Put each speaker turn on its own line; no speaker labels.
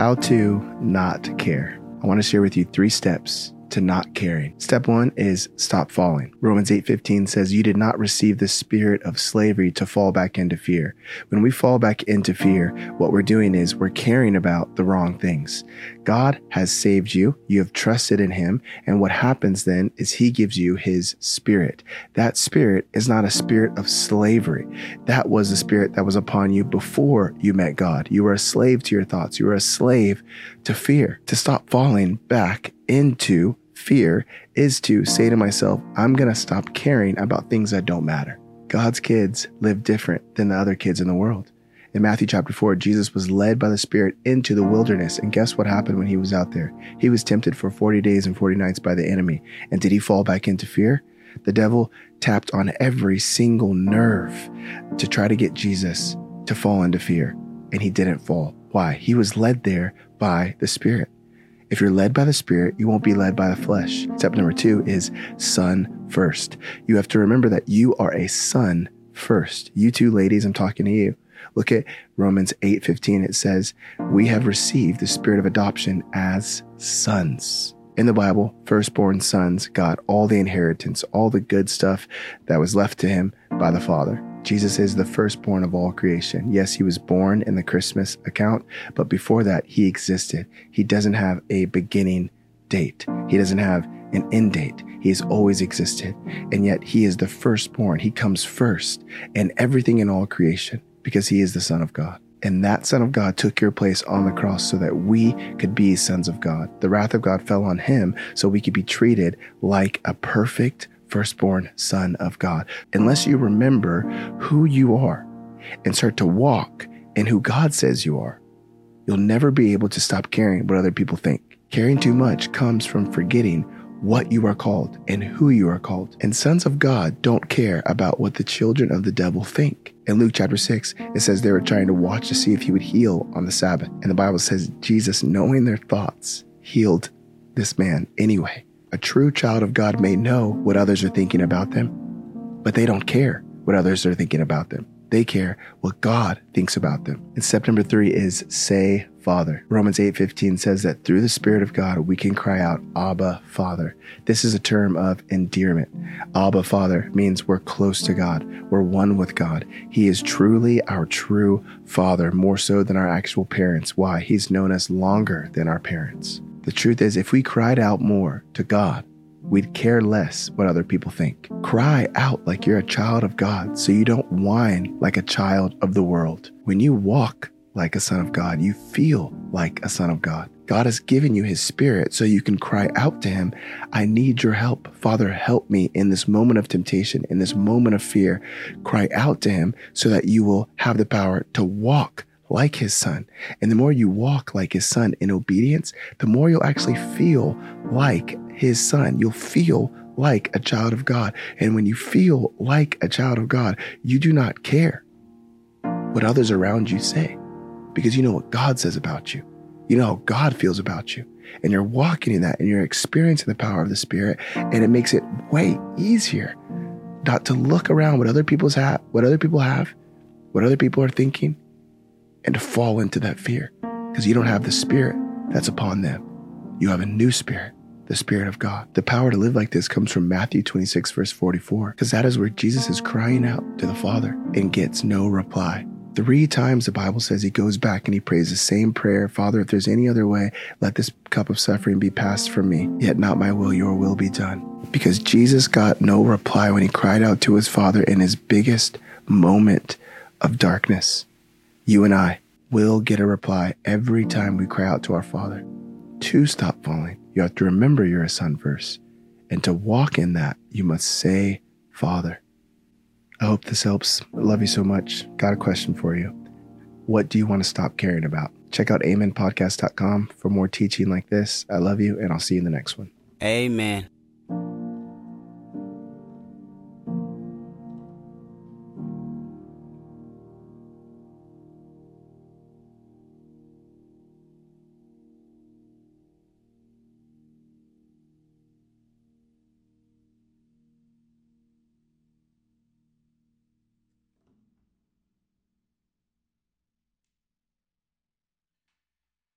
How to not care. I want to share with you three steps to not caring. Step one is stop falling. Romans 8:15 says, "You did not receive the spirit of slavery to fall back into fear." When we fall back into fear, what we're doing is we're caring about the wrong things. God has saved you. You have trusted in him. And what happens then is he gives you his spirit. That spirit is not a spirit of slavery. That was the spirit that was upon you before you met God. You were a slave to your thoughts. You were a slave to fear. To stop falling back into fear is to say to myself, I'm going to stop caring about things that don't matter. God's kids live different than the other kids in the world. In Matthew chapter 4, Jesus was led by the Spirit into the wilderness. And guess what happened when he was out there? He was tempted for 40 days and 40 nights by the enemy. And did he fall back into fear? The devil tapped on every single nerve to try to get Jesus to fall into fear. And he didn't fall. Why? He was led there by the Spirit. If you're led by the Spirit, you won't be led by the flesh. Step number two is son first. You have to remember that you are a son first. You two ladies, I'm talking to you. Look at Romans 8:15. It says, "We have received the spirit of adoption as sons." In the Bible, firstborn sons got all the inheritance, all the good stuff that was left to him by the Father. Jesus is the firstborn of all creation. Yes, he was born in the Christmas account, but before that, he existed. He doesn't have a beginning date. He doesn't have an end date. He has always existed. And yet he is the firstborn. He comes first and everything in all creation because he is the son of God. And that Son of God took your place on the cross so that we could be sons of God. The wrath of God fell on him so we could be treated like a perfect firstborn son of God. Unless you remember who you are and start to walk in who God says you are, you'll never be able to stop caring what other people think. Caring too much comes from forgetting what you are called and who you are called. And sons of God don't care about what the children of the devil think. In Luke chapter 6, it says they were trying to watch to see if he would heal on the Sabbath. And the Bible says Jesus, knowing their thoughts, healed this man anyway. A true child of God may know what others are thinking about them, but they don't care what others are thinking about them. They care what God thinks about them. And step number three is say Father. Romans 8:15 says that through the Spirit of God we can cry out, Abba, Father. This is a term of endearment. Abba, Father means we're close to God. We're one with God. He is truly our true Father, more so than our actual parents. Why? He's known us longer than our parents. The truth is, if we cried out more to God, we'd care less what other people think. Cry out like you're a child of God so you don't whine like a child of the world. When you walk like a son of God, you feel like a son of God. God has given you his spirit so you can cry out to him, I need your help. Father, help me in this moment of temptation, in this moment of fear. Cry out to him so that you will have the power to walk like his son. And the more you walk like his son in obedience, the more you'll actually feel like his son. You'll feel like a child of God. And when you feel like a child of God, you do not care what others around you say because you know what God says about you. You know how God feels about you. And you're walking in that and you're experiencing the power of the Spirit. And it makes it way easier not to look around what other people's have, what other people have, what other people are thinking, and to fall into that fear because you don't have the spirit that's upon them. You have a new spirit, the spirit of God. The power to live like this comes from Matthew 26, verse 44, because that is where Jesus is crying out to the Father and gets no reply. Three times the Bible says he goes back and he prays the same prayer Father, if there's any other way, let this cup of suffering be passed from me, yet not my will, your will be done. Because Jesus got no reply when he cried out to his Father in his biggest moment of darkness. You and I will get a reply every time we cry out to our Father. To stop falling, you have to remember you're a son first. And to walk in that, you must say, Father. I hope this helps. I love you so much. Got a question for you. What do you want to stop caring about? Check out amenpodcast.com for more teaching like this. I love you, and I'll see you in the next one.
Amen.